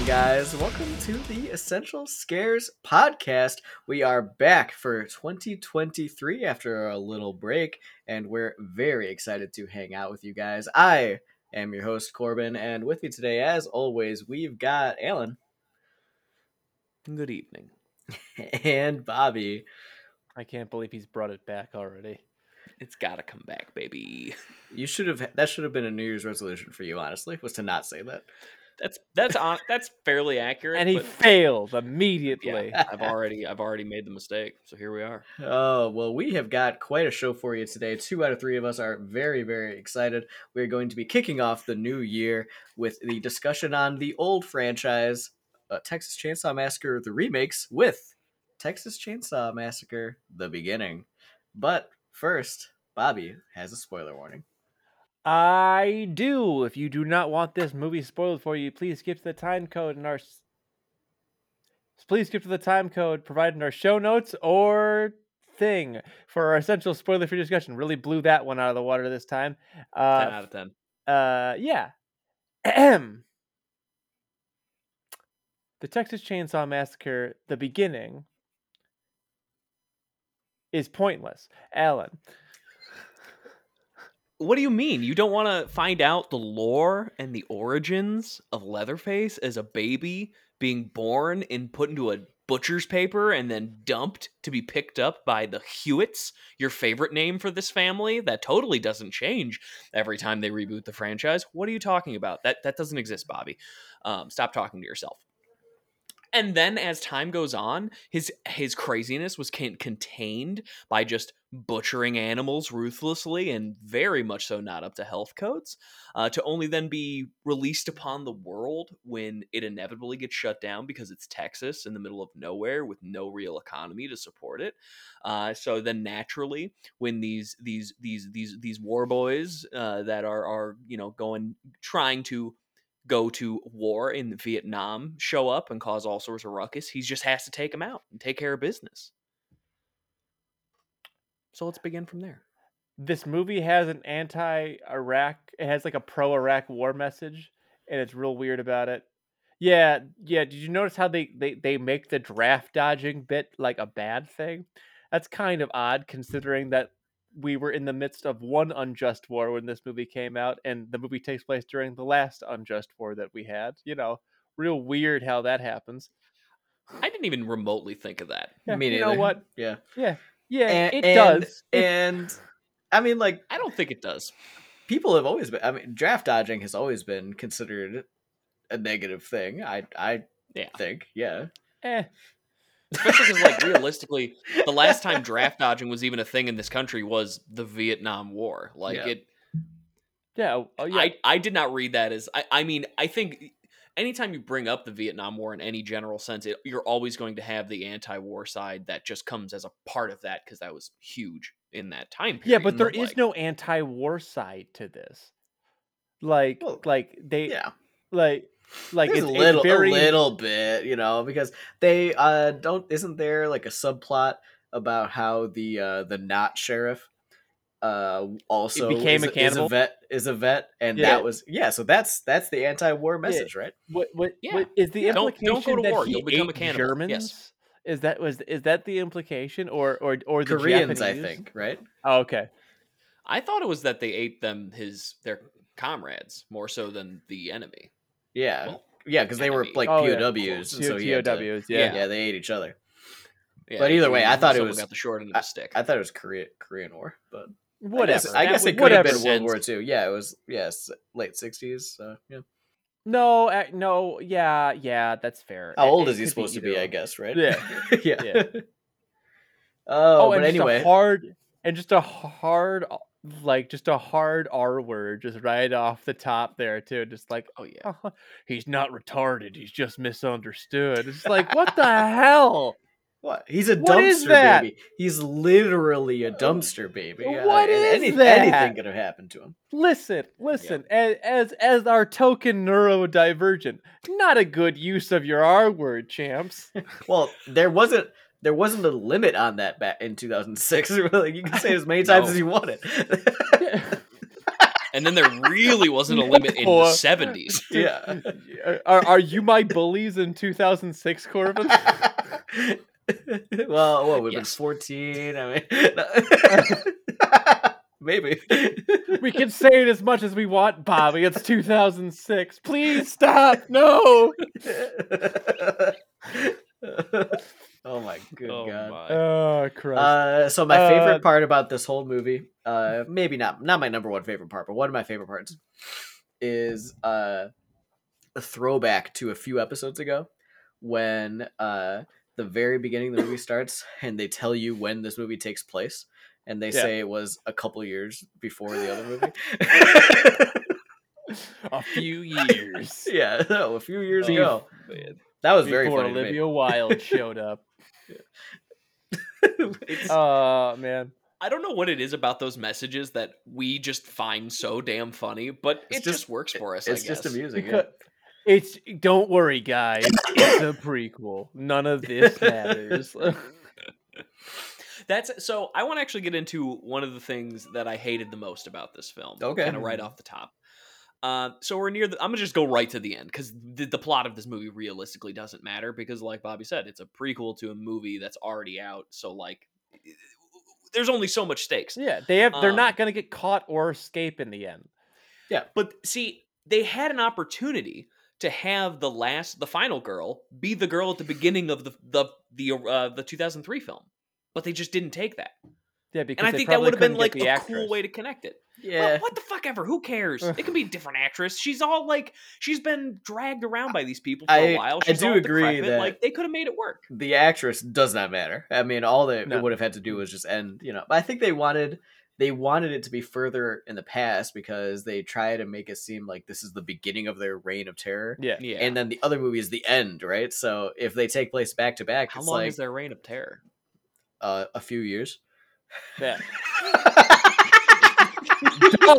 Going guys? Welcome to the Essential Scares podcast. We are back for 2023 after a little break, and we're very excited to hang out with you guys. I am your host, Corbin, and with me today, as always, we've got Alan Good evening. and Bobby. I can't believe he's brought it back already. It's gotta come back, baby. You should have that should have been a New Year's resolution for you, honestly, was to not say that. That's that's on that's fairly accurate. And he but failed immediately. yeah, I've already I've already made the mistake. So here we are. Oh, well, we have got quite a show for you today. Two out of three of us are very, very excited. We're going to be kicking off the new year with the discussion on the old franchise, uh, Texas Chainsaw Massacre, the remakes, with Texas Chainsaw Massacre, the beginning. But first, Bobby has a spoiler warning. I do. If you do not want this movie spoiled for you, please skip to the time code in our. Please skip to the time code provided in our show notes or thing for our essential spoiler free discussion. Really blew that one out of the water this time. Uh, out of ten. uh, yeah. The Texas Chainsaw Massacre, the beginning, is pointless. Alan, What do you mean? You don't want to find out the lore and the origins of Leatherface as a baby being born and put into a butcher's paper and then dumped to be picked up by the Hewitts, your favorite name for this family? That totally doesn't change every time they reboot the franchise. What are you talking about? That that doesn't exist, Bobby. Um, stop talking to yourself. And then as time goes on, his his craziness was contained by just butchering animals ruthlessly and very much so not up to health codes, uh, to only then be released upon the world when it inevitably gets shut down because it's Texas in the middle of nowhere with no real economy to support it. Uh, so then naturally, when these these these these these war boys uh, that are are you know going trying to go to war in Vietnam show up and cause all sorts of ruckus, he just has to take them out and take care of business. So let's begin from there. this movie has an anti-Iraq. It has like a pro-Iraq war message, and it's real weird about it. Yeah, yeah. Did you notice how they they they make the draft dodging bit like a bad thing? That's kind of odd considering that we were in the midst of one unjust war when this movie came out, and the movie takes place during the last unjust war that we had. You know, real weird how that happens. I didn't even remotely think of that. Yeah, Me you know what? Yeah. Yeah, yeah, And- it and- does. And, I mean, like, I don't think it does. people have always been, I mean, draft dodging has always been considered a negative thing. I, I Yeah. think, yeah. eh. Especially because, like, realistically, the last time draft dodging was even a thing in this country was the Vietnam War. Like, Yeah. it, Yeah, oh, oh yeah. I, I did not read that as, I, I mean, I think anytime you bring up the Vietnam War in any general sense, it, you're always going to have the anti war side that just comes as a part of that because that was huge in that time period. Yeah, but there is like- no anti-war side to this. Like, Well, like they, Yeah. like, like it's, a it's little, very a little bit, you know, because they uh don't. Isn't there like a subplot about how the uh the not sheriff uh also became is, a is cannibal? vet is a vet, and Yeah. that was yeah. So that's that's the anti-war message, right? What, what, Yeah. what is the Yeah. Don't- implication don't go to that war, he you'll become a ate cannibal. Germans? Yes. Is that was is that the implication, or or or the Koreans, I think, right? Oh, okay. I thought it was that they ate them his their comrades more so than the enemy. Yeah, Well, yeah, because they were enemy. like Oh, yeah. POWs, and so he had to- yeah. yeah. yeah, they ate each other. Yeah, But either way, I thought it was- got the short end of the stick. I thought it was Korea Korean War, but Whatever. I guess, I guess it could have whatever. been World War Sense. II. Yeah, it was yes, late sixties. So yeah. No, uh, no, yeah, yeah, that's fair. How It- old it is he could supposed to be? I guess, right? Yeah. yeah. Yeah. oh, Oh, but and anyway, just a hard and just a hard, like just a hard R word, just right off the top there too. Just like, oh yeah. "Uh-huh, he's not retarded, he's just misunderstood. It's like, what the hell? what? He's a What dumpster baby. He's literally a dumpster baby. What Yeah, and is any- that? Anything could have happened to him. Listen, listen. As, as as our token neurodivergent, not a good use of your R word, champs. Well, there wasn't. There wasn't a limit on that back in 2006. Really, you can say it as many times No. as you wanted. and then there really wasn't a limit in the 70s. Yeah. Are, are you my bullies in 2006, Corbin? well, what we've been fourteen. I mean, maybe. we can say it as much as we want, Bobby. It's 2006. Please stop. No. Oh my good oh god. my. Oh, Christ. Uh, so my Uh, favorite part about this whole movie, uh, maybe not not my number one favorite part, but one of my favorite parts is uh, a throwback to a few episodes ago when uh, the very beginning of the movie starts and they tell you when this movie takes place, and they Yeah. say it was a couple years before the other movie. a few years. yeah, no, a few years Oh, ago. man. That was very before funny. to me. Olivia Wilde showed up. Oh man. I don't know what it is about those messages that we just find so damn funny, but It's it just- just, works for us. it's I just amusing. Yeah. It's don't worry, guys. It's a prequel. None of this matters. That's so. I want to actually get into one of the things that I hated the most about this film. Okay. kind of right mm-hmm. off the top. Uh, so we're near the. I'm gonna just go right to the end because the, the plot of this movie realistically doesn't matter because, like Bobby said, it's a prequel to a movie that's already out. So like, there's only so much stakes. yeah, they have. They're Um, not gonna get caught or escape in the end. Yeah, but see, they had an opportunity to have the last, the final girl be the girl at the beginning of the the the uh, the 2003 film, but they just didn't take that. Yeah, because And I think that would have been like get a the actress. cool way to connect it. Well, yeah. what the fuck ever? Who cares? It can be a different actress. She's all like, she's been dragged around by these people for I- a while. I do agree decrepit. that- like they could have made it work. the actress does not matter. I mean, all they No. would have had to do was just end, you know. But I think they wanted they wanted it to be further in the past because they try to make it seem like this is the beginning of their reign of terror. Yeah. Yeah. And then the other movie is the end, right? So if they take place back to back, how it's long like is their reign of terror? uh, a few years. Yeah.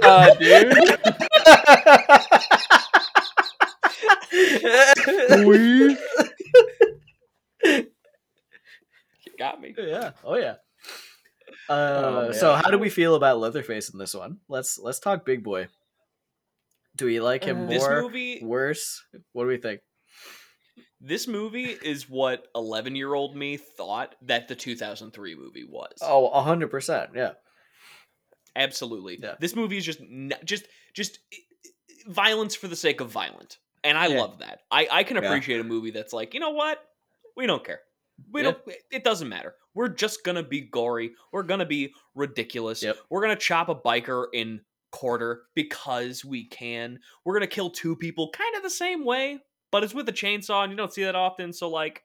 Duh, dude. We- You got me. yeah. Oh yeah. Uh, Oh, so how do we feel about Leatherface in this one? Let's let's talk Big Boy. Do we like him Uh, This more, movie, worse? What do we think? This movie is what 11 year old me thought that the 2003 movie was. Oh, a hundred percent. Yeah. Absolutely. Yeah. This movie is just just just violence for the sake of violent. And I Yeah. love that. I I can Yeah. appreciate a movie that's like, "You know what? We don't care. We Yeah. don't it- it doesn't matter. We're just going to be gory. We're going to be ridiculous. Yep. We're going to chop a biker in quarter because we can. We're going to kill two people kind of the same way, but it's with a chainsaw and you don't see that often, so like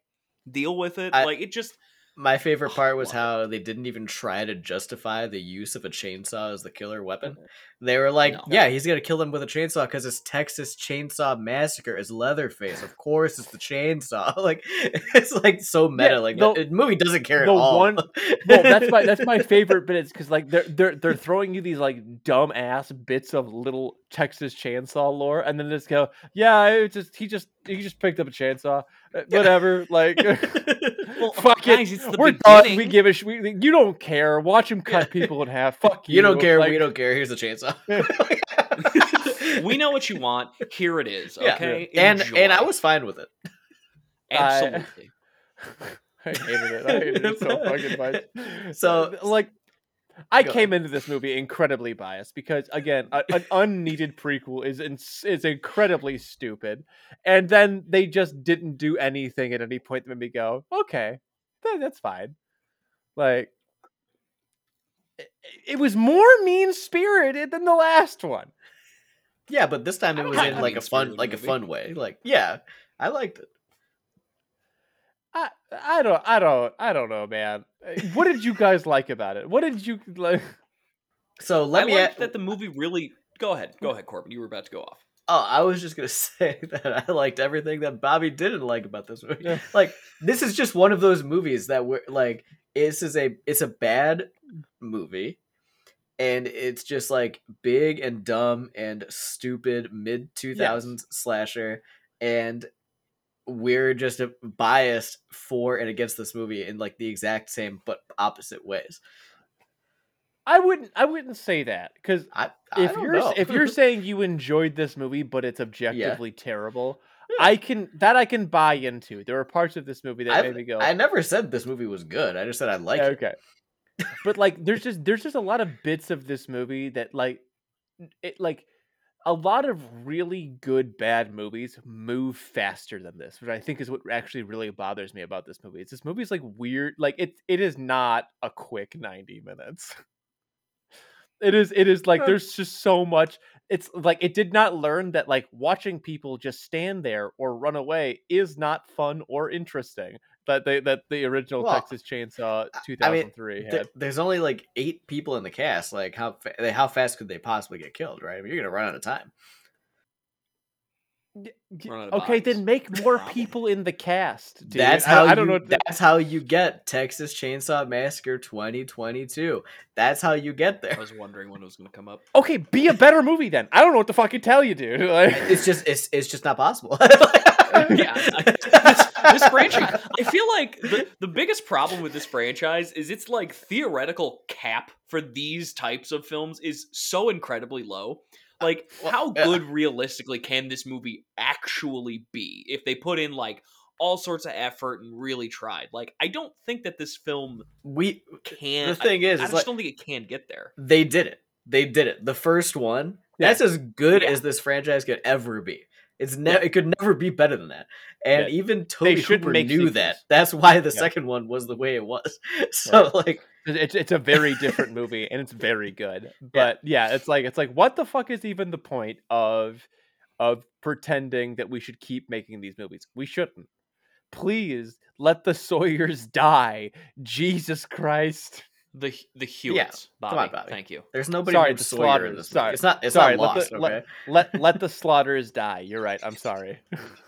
deal with it. I- like it just My favorite Oh, part was how they didn't even try to justify the use of a chainsaw as the killer weapon. They were like, No. "Yeah, he's gonna kill them with a chainsaw because it's Texas Chainsaw Massacre. It's Leatherface, of course, it's the chainsaw." Like, it's like so meta. Yeah, like the- the movie doesn't care at all. one- well, that's my that's my favorite bit. It's because like they're they're they're throwing you these like dumb ass bits of little Texas chainsaw lore, and then just go, yeah, it just he just he just picked up a chainsaw, Uh, whatever. Like, well, fuck guys, it, it's the we're done. We give a sh- we, you don't care. Watch him cut people in half. Fuck you. you don't care. Like, we don't care. Here's the chainsaw. we know what you want. Here it is. Yeah. Okay, and and I was fine with it. absolutely. I hated it. I hated it so fucking much. So- like, I Go came into this movie incredibly biased because, again, a, an unneeded prequel is ins- is incredibly stupid, and then they just didn't do anything at any point that made me go, "Okay, that, that's fine." Like, it, it was more mean spirited than the last one. Yeah, but this time it was in like a fun, mean-spirited like a fun way. Like, yeah, I liked it. I I don't I don't I don't know, man. Uh, What did you guys like about it? What did you like? So let I me. like a- that the movie really. Go ahead. Go ahead, Corbin. You were about to go off. Oh, I was just gonna say that I liked everything that Bobby didn't like about this movie. Yeah. Like, this is just one of those movies that we're like, this is a it's a bad movie, and it's just like big and dumb and stupid mid two thousands slasher, and we're just uh, biased for and against this movie in like the exact same but opposite ways. I wouldn't. I wouldn't say that because if you're know. if you're saying you enjoyed this movie but it's objectively terrible, I can that I can buy into. There are parts of this movie that I've- made me go, I never said this movie was good. I just said I like it. okay. but like, there's just there's just a lot of bits of this movie that like it like a lot of really good bad movies move faster than this, which I think is what actually really bothers me about this movie. It's this movie's like weird, like it it is not a quick ninety minutes. It is it is like there's just so much. It's like it did not learn that like watching people just stand there or run away is not fun or interesting. That they that the original Well, Texas Chainsaw 2003 I mean, thousand three Th- there's only like eight people in the cast. Like how fa- they- how fast could they possibly get killed? Right? I mean, you're gonna run out of time. Y- Run out of Okay, bodies. then make more people in the cast. Dude. That's how I, don't you, know. That's how you get Texas Chainsaw Massacre 2022. That's how you get there. I was wondering when it was going to come up. Okay, be a better movie then. I don't know what to fucking tell you, dude. Like- It's just it's it's just not possible. yeah, I- this, franchise. I feel like the, the biggest problem with this franchise is its like theoretical cap for these types of films is so incredibly low. Like, Well, how yeah. good realistically can this movie actually be if they put in like all sorts of effort and really tried? Like, I don't think that this film we can. the thing is, I, I just like don't think it can get there. they did it. They did it. The first one. Yeah. That's as good Yeah. as this franchise could ever be. It's ne- it could never be better than that. And Yeah. even Tobe make knew sequels. that. That's why the Yeah. second one was the way it was. So like It's it's a very different movie and it's very good. But yeah. it's like it's like what the fuck is even the point of of pretending that we should keep making these movies? We shouldn't. Please let the Sawyers die. Jesus Christ. The the Hewitts, come Bobby, on, Bobby. Thank you. there's nobody Sorry, named the Sawyer in Slaughters. this movie. Sorry. It's not it's Sorry, not let the- lost, let- okay? Let let the slaughters die. You're right. I'm sorry.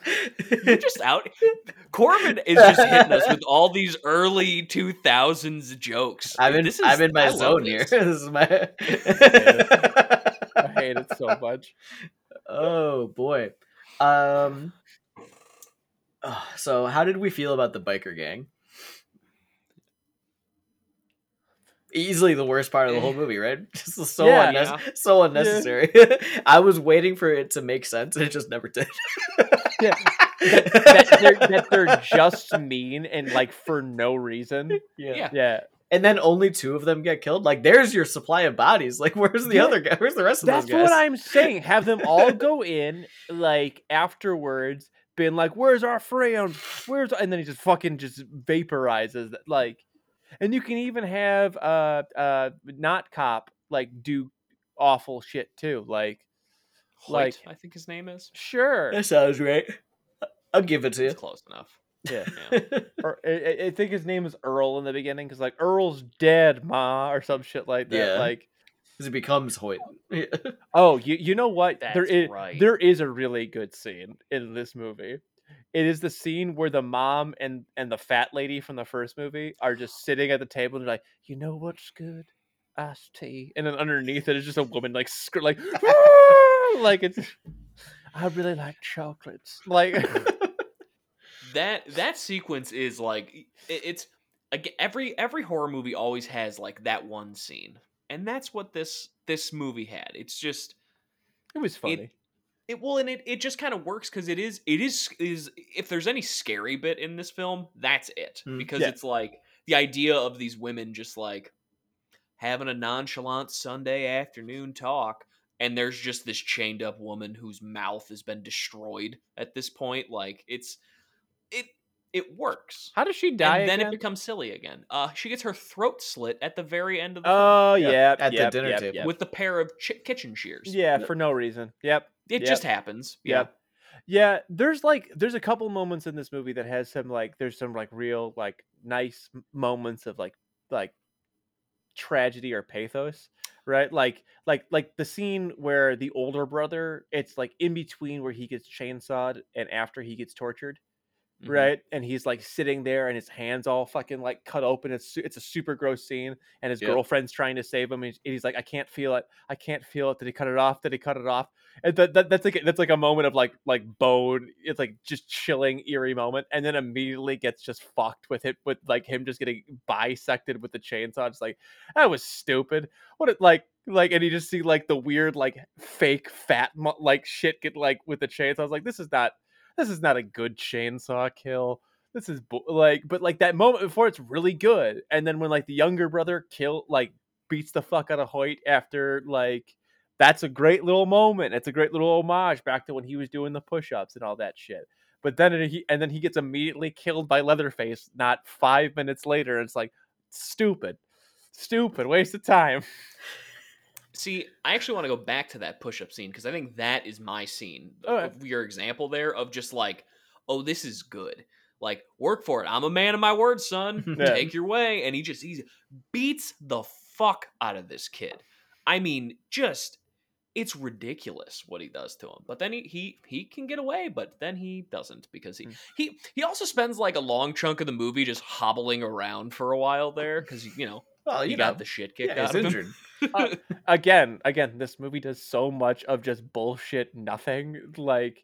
You're just out. Corbin is just hitting us with all these early 2000s jokes. I'm in This is, I'm in my I love zone here. this. This is my I hate it so much. Oh boy. Um so how did we feel about the biker gang? Easily the worst part of the whole movie, right? Just so Yeah. unnes- so unnecessary. I was waiting for it to make sense and it just never did. Yeah. that, that, they're, that they're just mean and like for no reason. Yeah. Yeah. And then only two of them get killed. Like, there's your supply of bodies. Like, where's the Yeah. other guy? Where's the rest of That's those guys? That's what I'm saying. Have them all go in like afterwards, being like, "Where's our friend? Where's?" And then he just fucking just vaporizes. Like, and you can even have uh uh not cop like do awful shit too. Like, Hoyt, Like- I think his name is. sure, That sounds right. I'll give it to you. It's close enough. yeah. Yeah. or I- I, I think his name is Earl in the beginning because like Earl's dead, ma, or some shit like that. Yeah. Like, Because it becomes Hoyt. oh, you you know what? there That's is right. there is a really good scene in this movie. It is the scene where the mom and and the fat lady from the first movie are just sitting at the table and they're like, you know what's good? Iced tea. And then underneath it is just a woman like scr- like like it's. I really like chocolates. Like that that sequence is like it, it's like every every horror movie always has like that one scene, and that's what this this movie had. It's just it was funny. it well and it, it just kind of works because it is it is is if there's any scary bit in this film that's it Hmm. because Yeah. it's like the idea of these women just like having a nonchalant sunday afternoon talk and there's just this chained up woman whose mouth has been destroyed at this point like it's it it works How does she die and then again? it becomes silly again uh she gets her throat slit at the very end of the Oh Yeah, yeah, at the dinner yep, table. yep. with the pair of ch- kitchen shears yeah, for no reason. Yep. It Yep. just happens yeah Yep. Yeah, there's like there's a couple moments in this movie that has some like there's some like real like nice moments of like like tragedy or pathos, right? Like like like the scene where the older brother, it's like in between where he gets chainsawed and after he gets tortured. Mhm. right? And he's like sitting there, and his hands all fucking like cut open. It's it's a super gross scene, and his Yep. girlfriend's trying to save him, and he's, like, "I can't feel it. I can't feel it. Did he cut it off? Did he cut it off?" And that, that that's like a- that's like a moment of like like bone. It's like just chilling, eerie moment, and then immediately gets just fucked with it with like him just getting bisected with the chainsaw. It's like that was stupid. What it like like, and you just see like the weird like fake fat like shit get like with the chainsaw. I was like, this is not this is not a good chainsaw kill. This is bu- like, but like that moment before, it's really good. And then when like the younger brother kill like beats the fuck out of Hoyt after like that's a great little moment. It's a great little homage back to when he was doing the push-ups and all that shit. But then it, he and then he gets immediately killed by Leatherface not five minutes later. And it's like stupid, stupid, waste of time. See, I actually want to go back to that push-up scene because I think that is my scene Alright. of your example there of just like, oh, this is good. Like, work for it. I'm a man of my word, son. Yeah. Take your way. And he just he beats the fuck out of this kid. I mean, just it's ridiculous what he does to him. But then he he he can get away, but then he doesn't because he Mm. he he also spends like a long chunk of the movie just hobbling around for a while there because you know Well, he you got know, the shit kicked yeah, out of him. injured. Uh, again, again, this movie does so much of just bullshit, nothing. Like,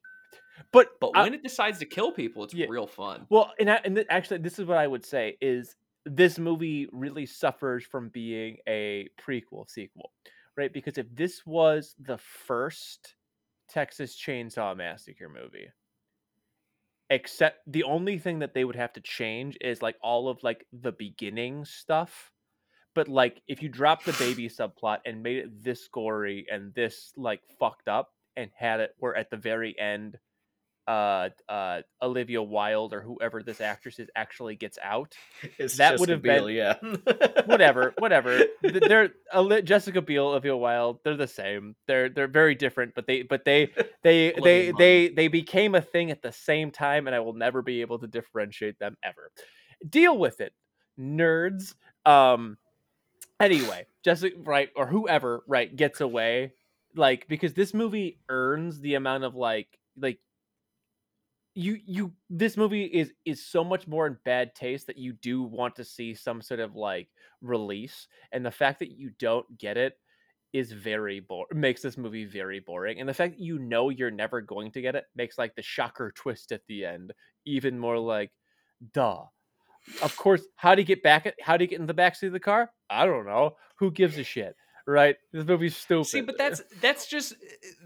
but But I- when it decides to kill people, it's Yeah. real fun. Well, and I, and th- actually, this is what I would say is this movie really suffers from being a prequel sequel, right? Because if this was the first Texas Chainsaw Massacre movie, except the only thing that they would have to change is like all of like the beginning stuff. But like if you drop the baby subplot and made it this gory and this like fucked up and had it where at the very end uh uh Olivia Wilde or whoever this actress is actually gets out. It's That Jessica would've been- yeah. Whatever, whatever. They're Jessica Biel, Olivia Wilde. They're the same. They're they're very different, but they but they they Olivia they they they became a thing at the same time, and I will never be able to differentiate them ever. Deal with it, nerds. Um. Anyway, Jessica right or whoever right gets away, like because this movie earns the amount of like like you you this movie is is so much more in bad taste that you do want to see some sort of like release and the fact that you don't get it is very boring makes this movie very boring and the fact that you know you're never going to get it makes like the shocker twist at the end even more like duh of course how do you get back how do you get in the backseat of the car i don't know who gives a shit right this movie's stupid See, but that's that's just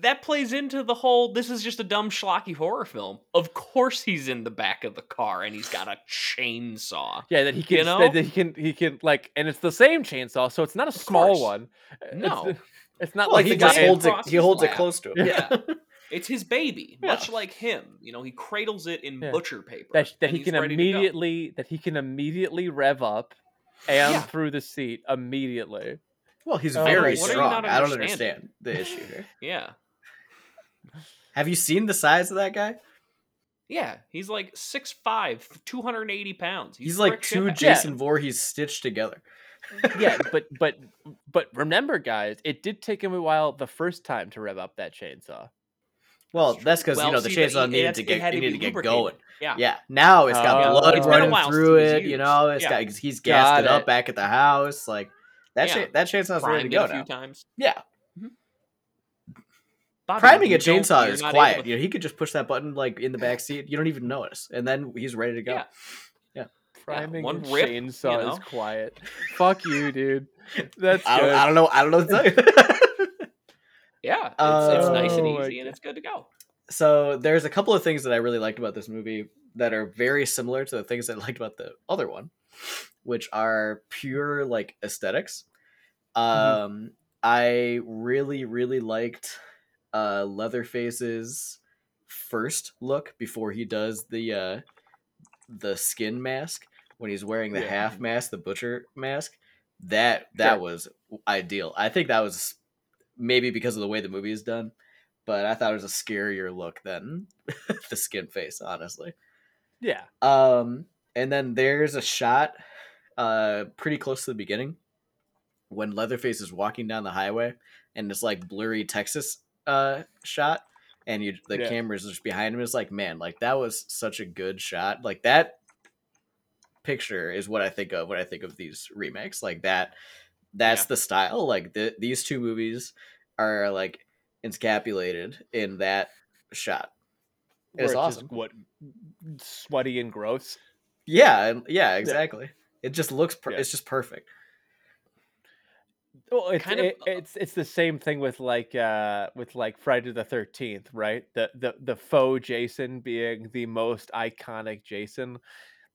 that plays into the whole. This is just a dumb schlocky horror film. Of course, he's in the back of the car and he's got a chainsaw. Yeah, that he can You that- know? that he can he can like and it's the same chainsaw, so it's not a small course. one. No. It's, not well, like he the just guy holds it. He holds it close to him. Yeah. It's his baby, Yeah. much like him. You know, he cradles it in Yeah. butcher paper. that, that he can ready to go. immediately that he can immediately rev up and Yeah. through the seat immediately. Well, he's Oh, very what are you strong. not I don't understand the issue here. Yeah, Have you seen the size of that guy? yeah. He's like 6'5", 280 pounds. He's, like two shit. Yeah. Jason Voorhees stitched together. Yeah, but but but remember guys, it did take him a while the first time to rev up that chainsaw. Well, That's that's because Well, you know the chainsaw it- needed to get had it to needed to get going. Yeah. Yeah, now it's got Oh. blood It's been a running through it it. You know, used. it's Yeah. got he's gassed Got it up back at the house. Like that Yeah. cha- that chainsaw's ready to Primed it go a few now. times. Yeah, mm-hmm. Bobby, priming a chainsaw is quiet. to- You know, he could just push that button like in the back seat. You don't even notice, and then he's ready to go. Yeah. Priming one a rip, you chainsaw is quiet. Fuck you, dude. That's I, good. I don't know. I don't know what to tell you. Yeah, it's, it's nice and Oh easy, and it's good to go. so there's a couple of things that I really liked about this movie that are very similar to the things I liked about the other one, which are pure like esthetics Um, I really, really liked uh, Leatherface's first look before he does the uh, the skin mask when he's wearing the Yeah. half mask, the butcher mask. That that Sure. was ideal. I think that was maybe because of the way the movie is done, but I thought it was a scarier look than the skin face, honestly. Yeah. Um, and then there's a shot, uh, pretty close to the beginning, when Leatherface is walking down the highway, and it's like blurry Texas, uh, shot, and you the Yeah. camera's just behind him. It's like, man, like that was such a good shot. Like that picture is what I think of when I think of these remakes. Like that, that's Yeah. the style. Like the, these two movies are like encapsulated in that shot. Where It's just, awesome. what sweaty and gross. Yeah, yeah, exactly. It just looks. Per- Yeah. It's just perfect. Well, it's Kind of, it, it's it's the same thing with like uh with like Friday the Thirteenth, right? The the the faux Jason being the most iconic Jason,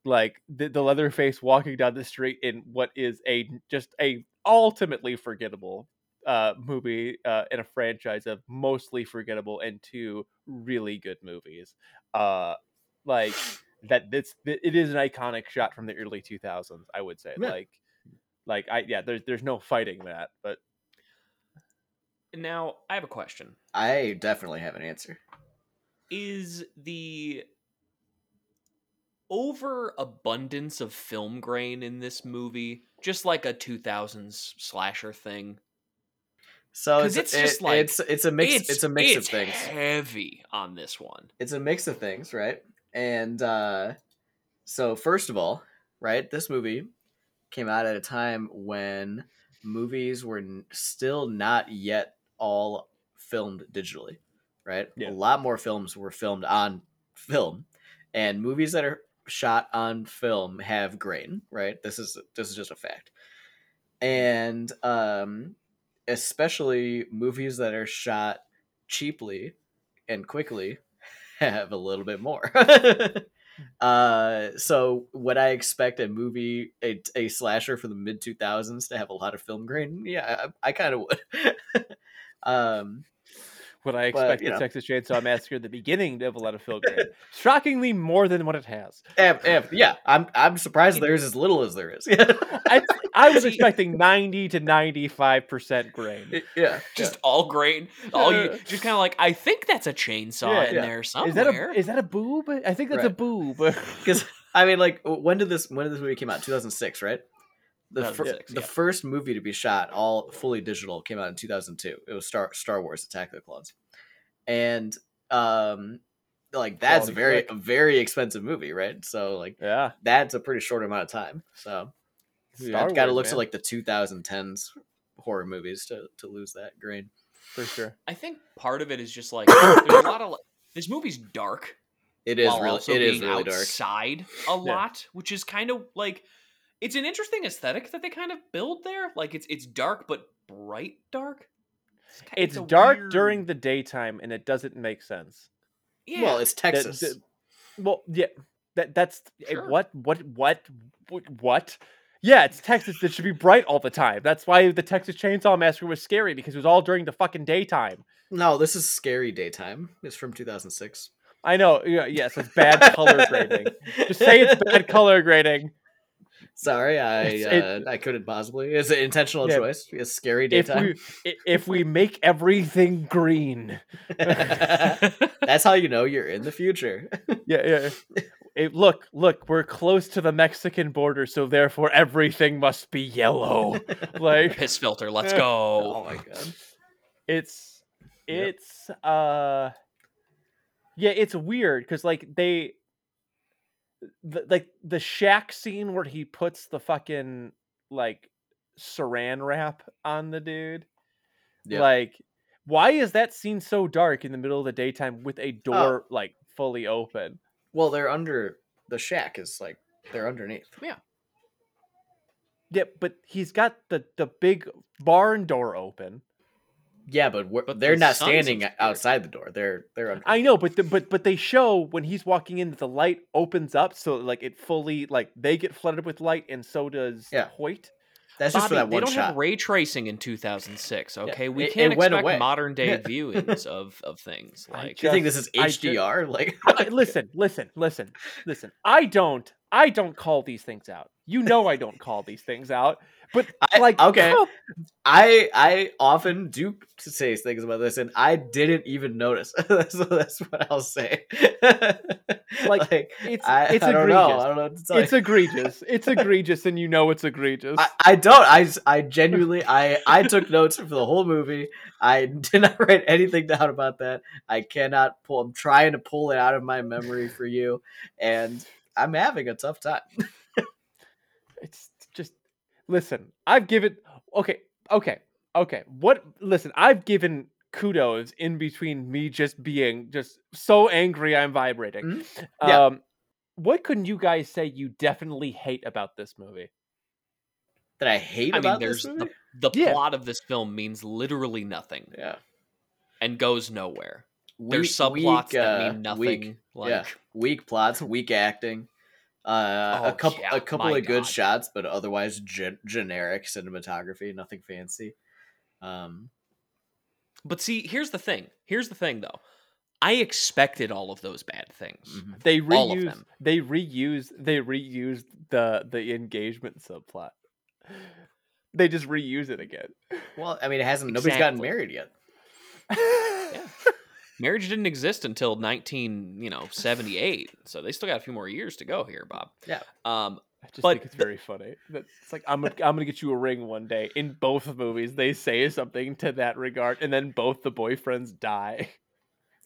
like the the Leatherface walking down the street in what is a just a ultimately forgettable uh movie uh in a franchise of mostly forgettable and two really good movies. Uh, like that. This it is an iconic shot from the early two thousands. I would say Yeah. like. Like I yeah, there's there's no fighting that, but Now, I have a question. I definitely have an answer. Is the overabundance of film grain in this movie just like a 2000s slasher thing? So it's, it's just it- like- it's it's a mix. It's, a mix it's of things. heavy on this one. It's a mix of things, right? And uh, so first of all, right, this movie came out at a time when movies were n- still not yet all filmed digitally, right? Yeah. A lot more films were filmed on film, and movies that are shot on film have grain, right? This is this is just a fact. And um especially movies that are shot cheaply and quickly have a little bit more. uh, so would I expect a movie, a, a slasher for the mid two thousands to have a lot of film grain? Yeah, I, I kind of would. um, What I But, expect you the know. Texas Chainsaw Massacre at the beginning to have a lot of film grain. Shockingly, more than what it has. if, if, yeah, I'm I'm surprised there's as little as there is. I, I was expecting ninety to ninety-five percent grain. yeah, Just all grain. All you just kind of like I think that's a chainsaw Yeah, in yeah. there Is somewhere. that a is that a boob? I think that's a Right. boob. because I mean, like, when did this when did this movie came out? Two thousand six, right? The fir- 2006, the yeah. first movie to be shot all fully digital came out in two thousand two. It was Star Star Wars: Attack of the Clones, and um, like that's Quality very a very expensive movie, right? So like yeah, that's a pretty short amount of time. So you got to look to like the two thousand tens horror movies to to lose that grain. for sure. I think part of it is just like there's a lot of like, this movie's dark. It is while really also it is being really dark. outside a lot, which is kind of like it's an interesting aesthetic that they kind of build there. Like it's it's dark but bright dark. ki- It's a dark weird- during the daytime, and it doesn't make sense. yeah. Well, it's Texas. that- well, yeah, that that's eh, Sure. what what what what what. Yeah, it's Texas. It should be bright all the time. That's why the Texas Chainsaw Massacre was scary because it was all during the fucking daytime. no, this is Scary Daytime. It's from two thousand six. I know. Yeah, yes, it's bad color grading. Just say it's bad color grading. Sorry, I It's- uh, I couldn't possibly. It's an intentional Yeah. choice. It's scary If daytime. we if we make everything green, That's how you know you're in the future. yeah, yeah. It, look, look, we're close to the Mexican border, so therefore everything must be yellow. like piss filter. Let's go. oh my god. it's Yep. it's uh yeah it's weird because like they the, like the shack scene where he puts the fucking like saran wrap on the dude Yeah. like why is that scene so dark in the middle of the daytime with a uh door like fully open well, they're under the shack. Is like they're underneath. yeah but he's got the the big barn door open Yeah, but, we're, But they're the not standing outside the door. They're they're under. I know, but the, but but they show when he's walking in that the light opens up, so like it fully like they get flooded with light, and so does Yeah. Hoyt. That's just for Bobby, that they don't shot. have ray tracing in 2006. Okay, we it- can't it expect away. modern day Yeah. viewings of of things like Do you think this is HDR? like, listen, listen, listen, listen. I don't, I don't call these things out. You know, I don't call these things out. But I- like, okay. how- I I often do say things about this, and I didn't even notice. so that's what I'll say. Like, it's I, it's I egregious. know. I don't know what to tell It's egregious. It's egregious, and you know it's egregious. I, I don't. I I genuinely I I took notes for the whole movie. I did not write anything down about that. I cannot pull. I'm trying to pull it out of my memory for you, and I'm having a tough time. it's listen. I've given okay, okay, okay. What? Listen, I've given kudos in between me just being just so angry I'm vibrating. Mhm. Yeah. Um, what couldn't you guys say you definitely hate about this movie? That I hate I mean, there's this the, movie. the Yeah. plot of this film means literally nothing Yeah, and goes nowhere. Weak- There's subplots weak, that uh, mean nothing. Weak, Like, yeah, weak plots, weak acting. Uh, a Oh, couple, yeah, a couple of good shots, but otherwise gen- generic cinematography, nothing fancy. Um, But see, here's the thing. Here's the thing, though. I expected all of those bad things. mhm. They All of reuse. them. They reuse. They reused the the engagement subplot. They just reuse it again. Well, I mean, it hasn't. Nobody's gotten married yet. Marriage didn't exist until 19, you know, 78. So they still got a few more years to go here, Bob. Yeah. Um, I just But think it's the- very funny. That it's like I'm gonna, I'm gonna get you a ring one day. In both movies, they say something to that regard, and then both the boyfriends die.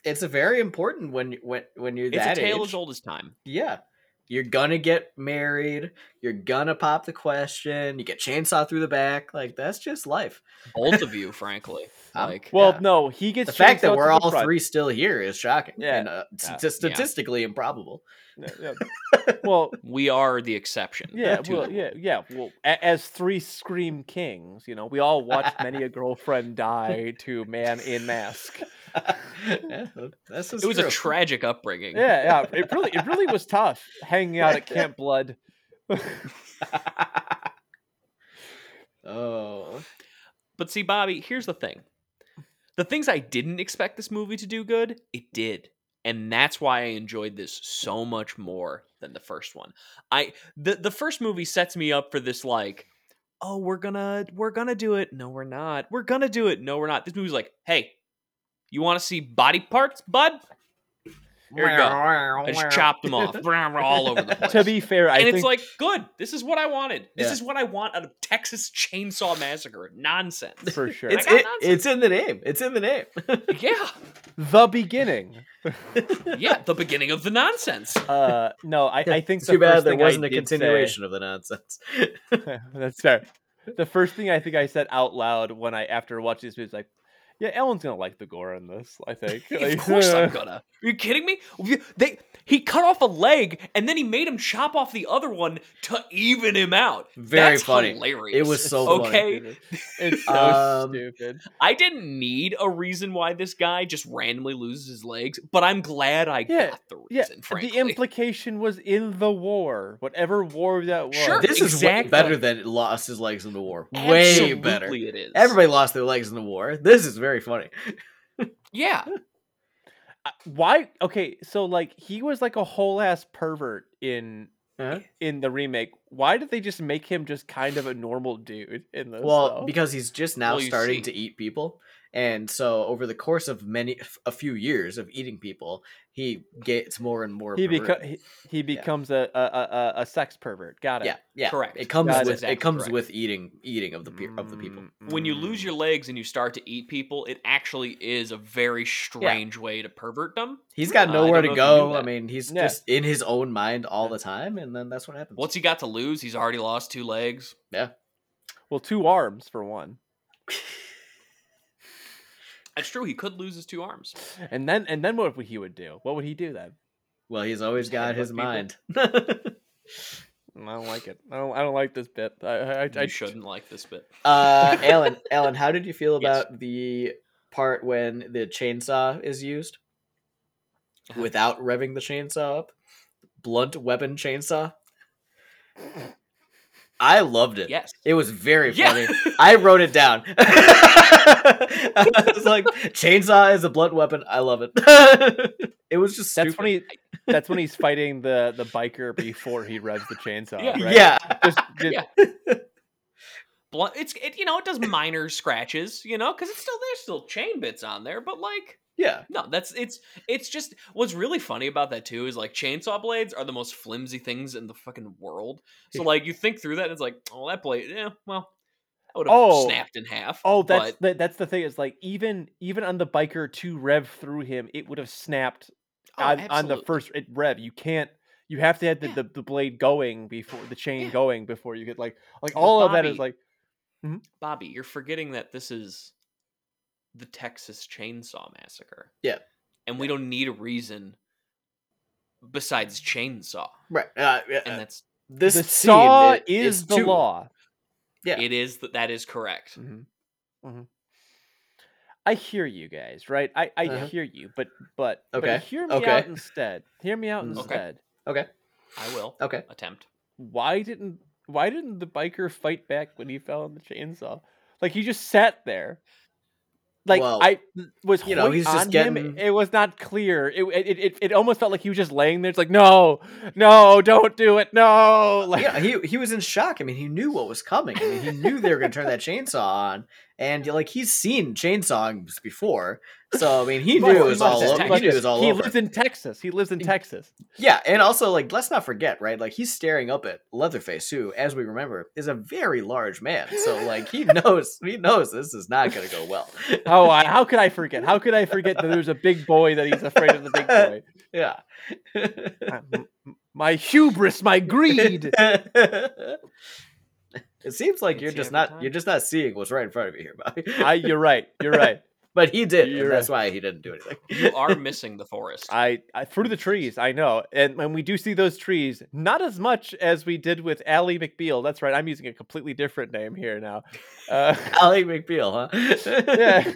It's a very important when you- when when you're it's that a tale age. as old as time. Yeah, you're gonna get married. You're gonna pop the question. You get chainsaw through the back. Like that's just life. Both of you, frankly. Um, Like, Well, Yeah. no, he gets The fact that we're all front. three still here is shocking. Yeah. and uh, Yeah. st- statistically improbable. Yeah, yeah. well, we are the exception. yeah, well, yeah, yeah. Well, a- as three scream kings, you know, we all watch many a girlfriend die to Man in Mask. yeah, that's just It was a tragic upbringing. Yeah, yeah. It really, it really was tough hanging out at Camp Blood. oh, But see, Bobby, here's the thing. The things I didn't expect this movie to do good, it did. And that's why I enjoyed this so much more than the first one. I the the first movie sets me up for this like, oh, we're gonna we're gonna do it. No, we're not. We're gonna do it. No, we're not. This movie's like, hey, you want to see body parts, bud? Here you go. I just chopped them off. All over the place. To be fair, I think. and think it's like, good. This is what I wanted. This Yeah. is what I want out of Texas Chainsaw Massacre. Nonsense. for sure. It's got it, nonsense. it's in the name. It's in the name. yeah, the beginning. yeah. The beginning of the nonsense. Uh, no, I, I think It's the too bad first there thing I wasn't a did say- continuation of the nonsense. That's fair. The first thing I think I said out loud when I after watching this movie was like, "Yeah, Alan's gonna like the gore in this." I think. of course I'm gonna. Are you kidding me? They he cut off a leg and then he made him chop off the other one to even him out. Very That's funny. Hilarious. It was so so funny. Okay. It's so Um, stupid. I didn't need a reason why this guy just randomly loses his legs, but I'm glad I Yeah, got the Yeah, reason. frankly. the implication was in the war, whatever war that was. Sure. This is way Exactly. better than lost his legs in the war. Way better. It is. Everybody lost their legs in the war. This is very funny. Yeah. Uh, Why? Okay, so like he was like a whole ass pervert in Uh-huh. in the remake. Why did they just make him just kind of a normal dude in this? Well, though? because he's just now Well, starting see. to eat people, and so over the course of many, a few years of eating people, he gets more and more. he, beca- perverted. he he becomes a, a a a- a sex pervert. Got it. yeah, yeah, Correct. It comes That with is it comes correct. with eating eating of the pe- of the people. Mm, when you lose mm. your legs and you start to eat people, it actually is a very strange way to pervert them. He's got Uh, nowhere don't to know if you knew go. I mean, he's Yeah. just in his own mind all the time, and then that's what happens. What's he got to lose? He's already lost two legs. Yeah. Well, two arms for one, That's true. He could lose his two arms. and then and then what would he would do? What would he do then? Well, he's always got his mind. I don't like it. I don't. I don't like this bit. I I, I, You shouldn't like this bit. uh, Alan, Alan, how did you feel Yes. about the part when the chainsaw is used Uh-huh. without revving the chainsaw up? Blunt weapon chainsaw. I loved it. Yes. It was very Yeah. funny. I wrote it down. I was like, chainsaw is a blunt weapon. I love it. it was just That's when he. That's when he's fighting the the biker before he revs the chainsaw. Yeah. right? Yeah. Just, just- Yeah. blunt. It's it, you know it does minor scratches, you know, because it's still there's still chain bits on there, but like Yeah. no, that's it's it's just what's really funny about that too is like chainsaw blades are the most flimsy things in the fucking world. So like you think through that, and it's like oh that blade, yeah, well that would have Oh. snapped in half. Oh, that's but, the, that's the thing. Is like even even on the biker to rev through him, it would have snapped oh, on, on the first it rev. You can't. You have to have the, Yeah. the, the blade going before the chain Yeah. going before you get like like all of that is Bobby- like Bobby, you're forgetting that this is the Texas Chainsaw Massacre. Yeah. And we don't need a reason besides chainsaw. Right. Uh, yeah, And that's this the scene saw i- is the too- law. Yeah. it is that that is correct. hmm hmm I hear you guys, right? I, I Uh-huh. hear you, but but Okay, But hear me okay. out instead. Hear me out Mm. Okay. instead. Okay. I will Okay. attempt. Why didn't Why didn't the biker fight back when he fell on the chainsaw? Like he just sat there. Like Well, I was, you know, he's just on him, getting- It was not clear. It, it it it almost felt like he was just laying there. It's like no, no, don't do it, no. Like yeah, he he was in shock. I mean, he knew what was coming. I mean, he knew they were going to turn that chainsaw on, and like he's seen chainsaws before, so I mean, he knew it was all over. He knew it was all he over. lives in Texas. He lives in Texas. Yeah, and also like let's not forget, right? Like he's staring up at Leatherface, who, as we remember, is a very large man. So like he knows he knows this is not going to go well. Oh, I, how could I forget? How could I forget that there's a big boy that he's afraid of the big boy? yeah. My hubris, my greed. it seems like It's you're just not time. you're just not seeing what's right in front of you here, Bobby. I, you're right. You're right. But he did, You're and that's why he didn't do anything. You are missing the forest. I, I through the trees. I know, and when we do see those trees, not as much as we did with Ally McBeal. That's right. I'm using a completely different name here now. Uh, Ally McBeal, huh? yeah,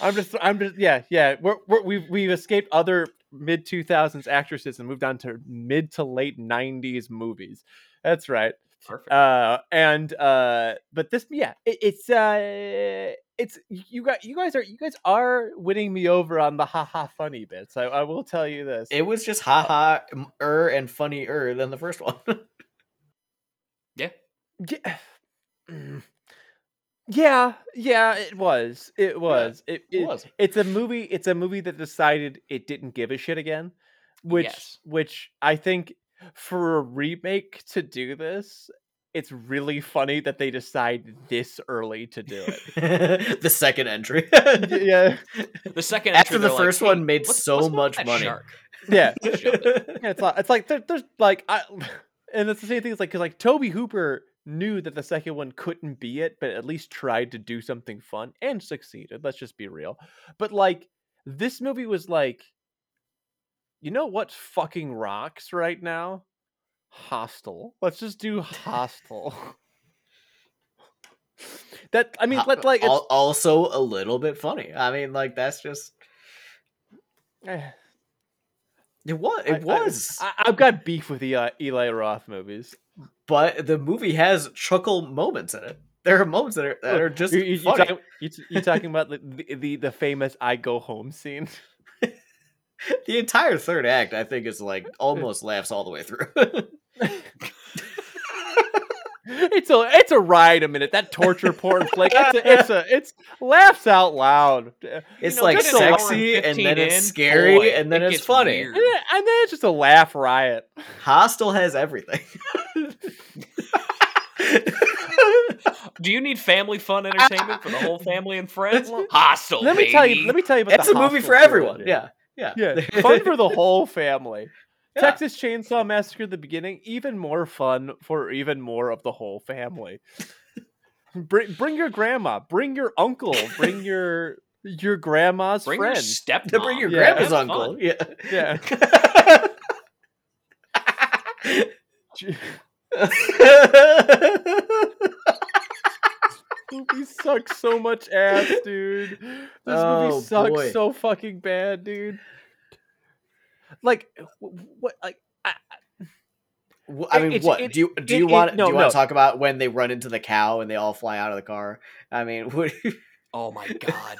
I'm just, I'm just, yeah, yeah. We're, we're, we've we've escaped other mid 2000s actresses and moved on to mid to late 90s movies. That's right. Perfect. uh and uh but this yeah it, it's uh it's you got you guys are you guys are winning me over on the haha funny bits i, I will tell you this It was just ha ha er and funnier than the first one. yeah. yeah. Mm. yeah yeah it was it was it, it it- was. it's a movie it's a movie that decided it didn't give a shit again which Yes. which i think for a remake to do this it's really funny that they decide this early to do it the second entry. yeah The second After entry, the they're like, first "Hey, one made let's- so let's much money. shark." yeah Let's jump it. yeah, it's like it's like there, there's like I, and it's the same thing. It's like because like Tobe Hooper knew that the second one couldn't be it, but at least tried to do something fun and succeeded. Let's just be real. But like this movie was like, you know what fucking rocks right now? Hostel. Let's just do Hostel. that I mean, like it's, also a little bit funny. I mean, like that's just eh, it was. I- It was. I, I've got beef with the uh, Eli Roth movies. but the movie has chuckle moments in it. There are moments that are that are just you, you, you you, you talking about the, the, the famous I go home scene? the entire third act, I think, is like almost laughs all the way through. it's a it's a ride a minute. That torture porn flick. It's a, it's a it's laughs out loud. And uh, it's know, like and sexy, and 15 then it's scary, boy, and then it it's funny. weird. then, and then it's just a laugh riot. Hostel has everything. Do you need family fun entertainment for the whole family and friends? Hostel. Let me tell you. Let me tell you about. The It's a movie for everyone. Yeah, yeah, Yeah, fun for the whole family. Yeah. Texas Chainsaw Massacre at the beginning, even more fun for even more of the whole family. bring, bring your grandma, bring your uncle, bring your your grandma's Bring your friend. stepmom. to bring your Yeah. grandpa's That's uncle. fun. Yeah. Yeah. movie sucks so much ass, dude. This Oh, movie sucks boy. so fucking bad, dude. Like, what? Like, I, I mean, It's- what it- do you do? it- You want no, do you want no. to talk about when they run into the cow and they all fly out of the car? I mean, what, Oh my god.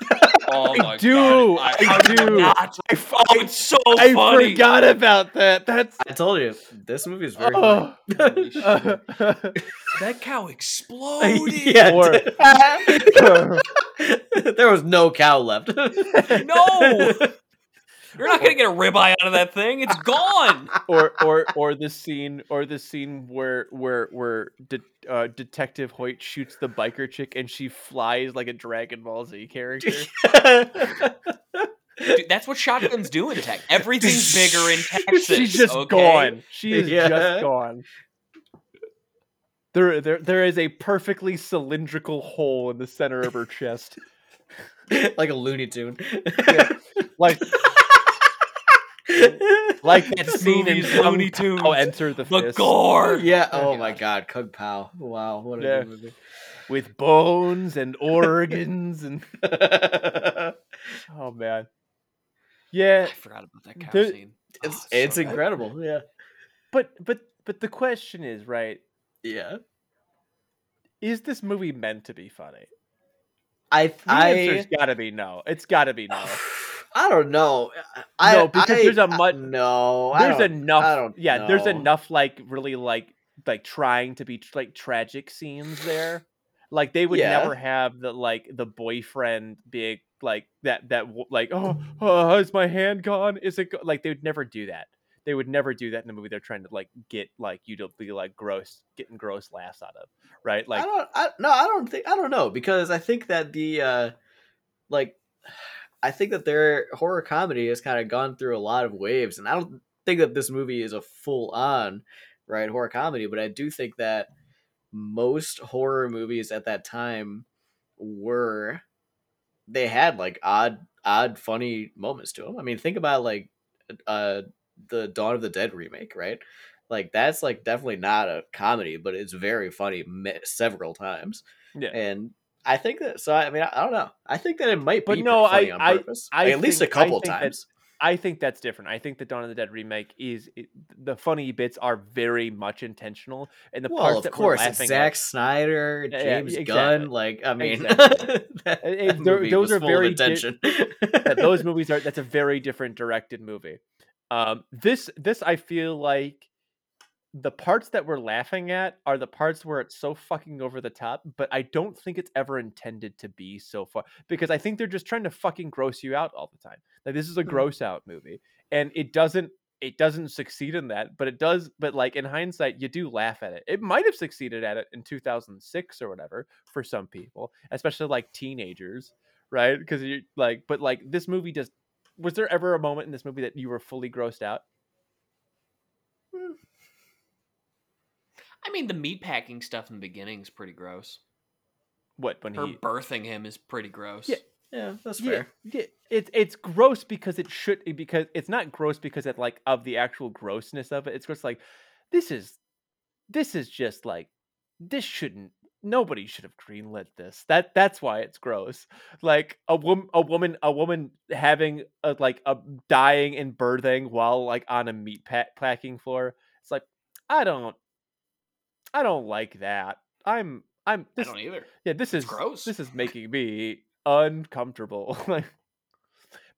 Oh I my do, god! I how did do. Not? I, f- Oh, it's so I funny. forgot about that. That's I told you this movie is very oh. funny. That cow exploded. yeah, Or- there was no cow left. No! You're not gonna get a ribeye out of that thing. It's gone. or or or the scene or the scene where where where de- uh, Detective Hoyt shoots the biker chick and she flies like a Dragon Ball Z character. Dude, that's what shotguns do in tech. Everything's bigger in Texas. She's just okay? gone. She is Yeah. just gone. There, there, there is a perfectly cylindrical hole in the center of her chest. like a Looney Tune. Like, like that This scene in movie's Looney Kung Tunes. Pow Enter the The Fist. gore. yeah. Oh Yeah. my God, Kung Pow. Wow, what a Yeah. good movie. with bones and organs and oh man, yeah. I forgot about that cow There- scene. it's Oh, it's so good. incredible. Yeah. But but but the question is, right? Yeah. Is this movie meant to be funny? I The I answer's got to be no. It's got to be no. I don't know. I, No, because I- there's a mud- No, I There's enough. I don't yeah, there's enough like really like like trying to be tr- like tragic scenes there. Like they would Yeah. never have the like the boyfriend being like that that like oh, oh is my hand gone? Is it go-? like they would never do that. They would never do that in the movie. They're trying to like get like you to be like gross, getting gross laughs out of, right? Like I don't. I, no, I don't think. I don't know because I think that the uh, like, I think that their horror comedy has kind of gone through a lot of waves, and I don't think that this movie is a full on right horror comedy, but I do think that most horror movies at that time were they had like odd odd funny moments to them. I mean, think about like uh the Dawn of the Dead remake, right? Like that's like definitely not a comedy, but it's very funny several times. yeah. And I think that so. I mean, I, I don't know. I think that it might But be no, funny I- on I- purpose, I Like, at least a think- I couple think that- times. I think that's different. I think the Dawn of the Dead remake is it, the funny bits are very much intentional, and the Well, parts of that course, we're laughing Zack at, Snyder, Yeah, yeah, James exactly. Gunn. Like, I mean, Exactly. that, that movie those was are full very of di- those movies are that's a very different directed movie. Um, this this I feel like the parts that we're laughing at are the parts where it's so fucking over the top, but I don't think it's ever intended to be so far because I think they're just trying to fucking gross you out all the time. Like this is a Mhm. gross out movie, and it doesn't it doesn't succeed in that, but it does. But like in hindsight, you do laugh at it. It might have succeeded at it in 2006 or whatever for some people, especially like teenagers, right? Because you like, but like this movie just was there ever a moment in this movie that you were fully grossed out? I mean, the meat packing stuff in the beginning is pretty gross. What when Her he birthing him is pretty gross. Yeah. yeah, that's yeah, fair. yeah, it's it's gross because it should because it's not gross because it like of the actual grossness of it. It's just like this is this is just like this shouldn't nobody should have greenlit this. That that's why it's gross. Like a woman a woman a woman having a like a dying and birthing while like on a meat pack packing floor. It's like I don't I don't like that. I'm I'm I this, don't either. yeah, this It's is gross. This is making me uncomfortable. like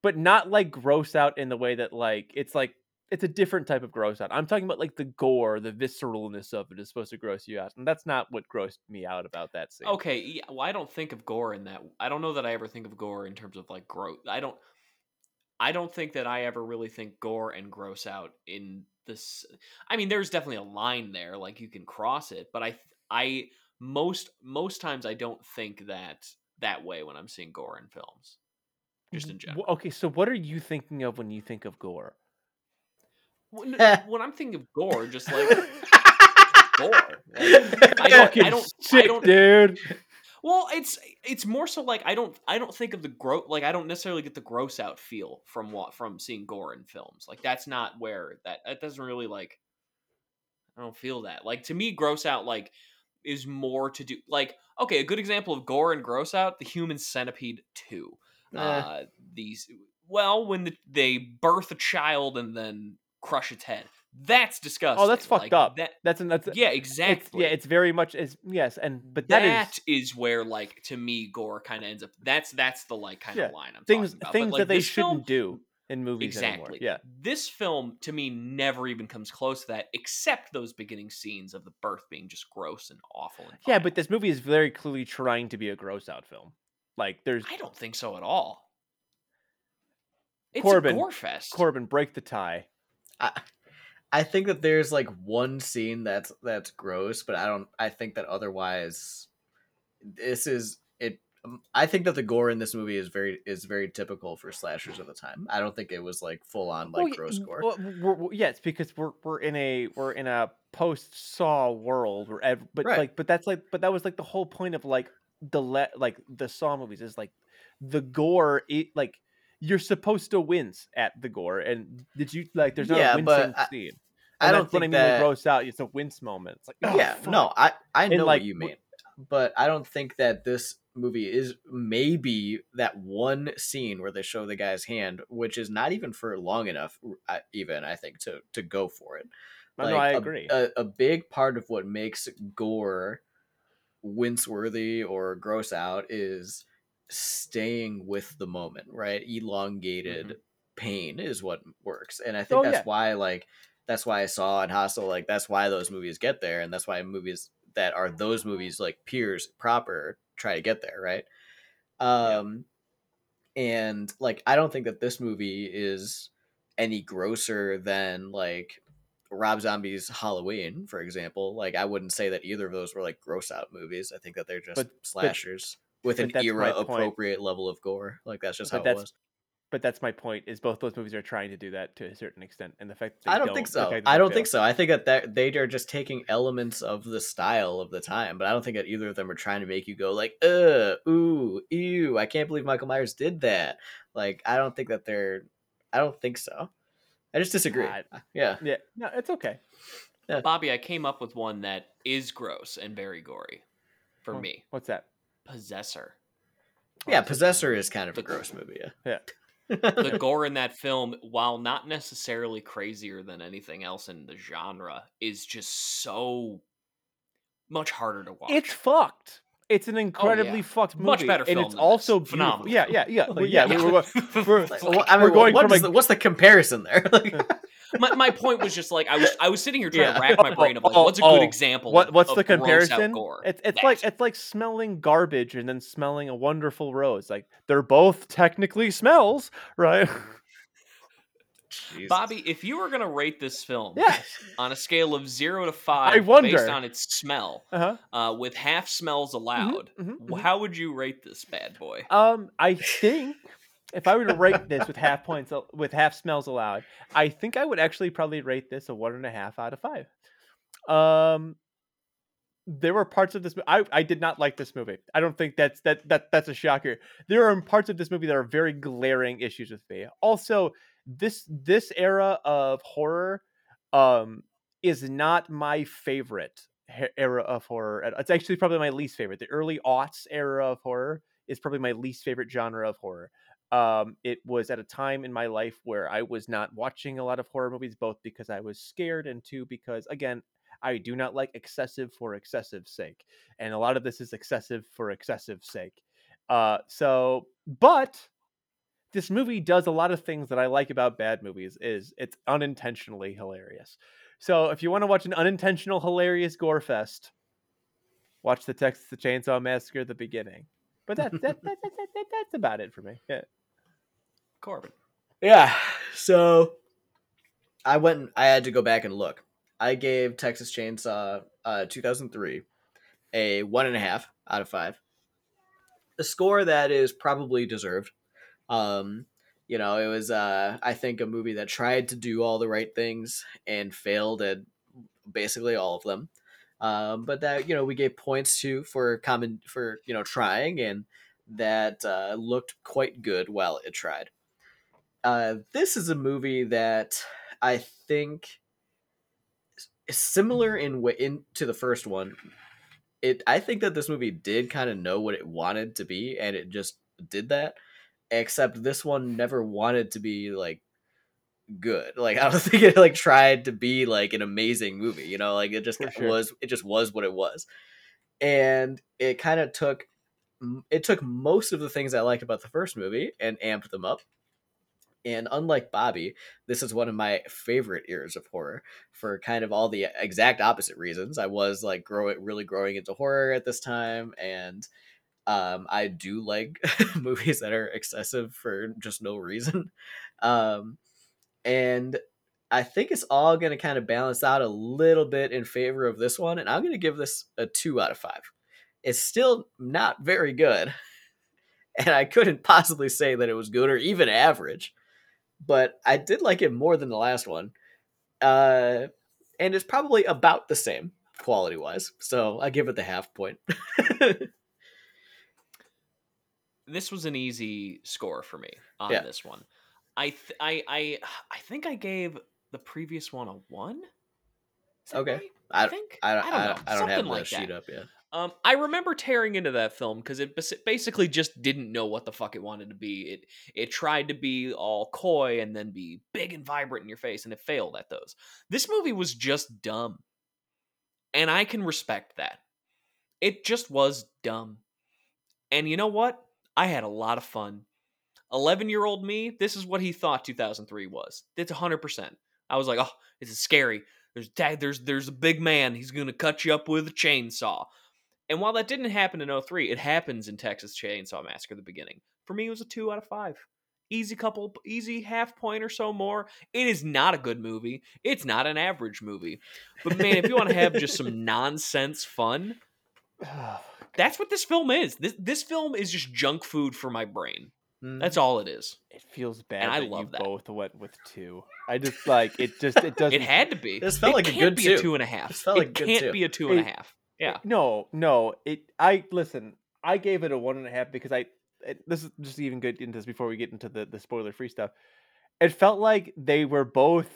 but not like gross out in the way that like it's like it's a different type of gross out. I'm talking about like the gore, the visceralness of it is supposed to gross you out. And that's not what grossed me out about that scene. Okay, yeah, well, I don't think of gore in that. I don't know that I ever think of gore in terms of like gross. I don't. I don't think that I ever really think gore and gross out in this. I mean, there's definitely a line there, like you can cross it, but I, I most most times I don't think that that way when I'm seeing gore in films, just in general. Okay, so what are you thinking of when you think of gore? When, when I'm thinking of gore, just like gore. Like, I don't. I don't. I don't dude. Well, it's it's more so like I don't I don't think of the gross like I don't necessarily get the gross out feel from what from seeing gore in films. Like that's not where that that doesn't really like I don't feel that. Like to me gross out like is more to do like okay, a good example of gore and gross out, the human centipede 2. Eh. Uh these well when the, they birth a child and then crush its head. Oh, that's disgusting. Oh, that's fucked Like, up. That, That's an that's yeah, It's, exactly. yeah, it's very much is yes, and but that that is is where like to me gore kind of ends up that's that's the like kind Yeah, of line i'm things talking about. But, things like, that they shouldn't film- do in movies exactly anymore. Yeah, this film to me never even comes close to that except those beginning scenes of the birth being just gross and awful and yeah, but this movie is very clearly trying to be a gross out film. Like there's i don't think so at all it's Corbin, a gore fest Corbin break the tie. I, I think that there's like one scene that's that's gross, but I don't. I think that otherwise, this is it. um, I think that the gore in this movie is very is very typical for slashers of the time. I don't think it was like full on like Well, gross gore. well, we're, we're- yeah, it's because we're we're in a we're in a post Saw world where ev- but Right. like but that's like but that was like the whole point of like the le- like the Saw movies is like the gore it like you're supposed to wince at the gore and did you like there's not Yeah, a but wincing I- scene. I And don't what I think mean. that. gross out. It's a wince moment. It's like oh, yeah, fuck. no, I I know like, what you mean, but I don't think that this movie is maybe that one scene where they show the guy's hand, which is not even for long enough, uh, even I think to to go for it. No, no, I a- agree. A, a big part of what makes gore wince worthy or gross out is staying with the moment, right? Elongated pain is what works. And I think Mm-hmm. Oh, that's yeah. why like that's why I saw in Hostel, like that's why those movies get there, and that's why movies that are those movies like peers proper try to get there, right? Um and like I don't think that this movie is any grosser than like Rob Zombie's Halloween, for example. Like I wouldn't say that either of those were like gross out movies. I think that they're just But- slashers with but an that's my era point. appropriate level of gore. Like that's just But how it that's- was. but that's my point. Is both those movies are trying to do that to a certain extent, and the fact that I they don't think so. fact that I don't think so. I think that that they are just taking elements of the style of the time, but I don't think that either of them are trying to make you go like, "Uh, ooh, ew, I can't believe Michael Myers did that." Like, I don't think that they're. I don't think so. I just disagree. I- yeah. Yeah, no, it's okay. bobby i came up with one that is gross and very gory for Wha- me What's that? Possessor Yeah, Possessor is kind of a gross movie. Yeah. the gore in that film, while not necessarily crazier than anything else in the genre, is just so much harder to watch. It's fucked. It's an oh, incredibly fucked movie. Much better and it's also this. beautiful. Phenomenal Yeah, yeah, yeah. Like, well, yeah, yeah. we- we're, we're, Like, Well, I mean, we're going what from is a- the, what's the comparison there? Like, my, my point was just like I was I was sitting here trying Yeah. to rack my brain of like Oh, what's a oh, good example. what what's of the comparison? Gore? It's it's like it's like smelling garbage and then smelling a wonderful rose. Like they're both technically smells, right? Jesus. Bobby, if you were gonna rate this film yeah. on a scale of zero to five, I wonder. on its smell, Uh-huh. uh, with half smells allowed, mhm, wh- how would you rate this bad boy? Um, I think if I were to rate this with half points with half smells allowed, I think I would actually probably rate this a one and a half out of five. Um, there were parts of this. I I did not like this movie. I don't think that's that that that's a shocker. There are parts of this movie that are very glaring issues with me. Also, this this era of horror, um, is not my favorite era of horror. It's actually probably my least favorite. The early aughts era of horror is probably my least favorite genre of horror. Um, it was at a time in my life where I was not watching a lot of horror movies, both because I was scared and two because, again, I do not like excessive for excessive sake, and a lot of this is excessive for excessive sake. Uh, so, but this movie does a lot of things that I like about bad movies. Is it's unintentionally hilarious. So, if you want to watch an unintentional hilarious gore fest, watch the Texas the Chainsaw Massacre at the beginning. But that, that, that, that, that, that that's about it for me. Yeah. Corbin. Yeah. So I went. and- I had to go back and look. I gave Texas Chainsaw uh, 2003 a one and a half out of five. A score that is probably deserved. Um, you know, it was uh, I think a movie that tried to do all the right things and failed at basically all of them. Um, but that you know we gave points to for common for you know trying and that uh, looked quite good while it tried. Uh, this is a movie that I think is similar in way in to the first one. It I think that this movie did kind of know what it wanted to be, and it just did that. Except this one never wanted to be like good. Like I don't think it like tried to be like an amazing movie. You know, like it just sure. was. It just was what it was, and it kind of took it took most of the things I liked about the first movie and amped them up. And unlike Bobby, this is one of my favorite eras of horror for kind of all the exact opposite reasons. I was like growing, really growing into horror at this time, and um, I do like movies that are excessive for just no reason. Um, and I think it's all going to kind of balance out a little bit in favor of this one, and I'm going to give this a two out of five. It's still not very good, and I couldn't possibly say that it was good or even average, but I did like it more than the last one, uh, and it's probably about the same quality wise. So I give it the half point. This was an easy score for me on Yeah. this one. I th- I I I think I gave the previous one a one. Okay. right? I, I think I, don't, I I, don't know. don't, I don't Something have like sheet up yet. Um, I remember tearing into that film because it basically just didn't know what the fuck it wanted to be. It it tried to be all coy and then be big and vibrant in your face, and it failed at those. This movie was just dumb, and I can respect that. It just was dumb, and you know what? I had a lot of fun. Eleven year old me, this is what he thought 2003 was. It's hundred percent. I was like, oh, this is scary. There's. There's there's a big man. He's gonna cut you up with a chainsaw. And while that didn't happen in 03, it happens in Texas Chainsaw Massacre at the beginning. For me, it was a two out of five. Easy couple, easy half point or so more. It is not a good movie. It's not an average movie. But man, if you want to have just some nonsense fun, that's what this film is. This this film is just junk food for my brain. Mm. That's all it is. It feels bad. And I that love you that. both went with two. I just like it. Just it doesn't. It had to be. This felt it like a can't good be two. a two and a half. This felt like it good can't two. be a two and a half. Yeah. No, no. It. I listen. I gave it a one and a half because I. It, this is just even good into this before we get into the the spoiler free stuff. It felt like they were both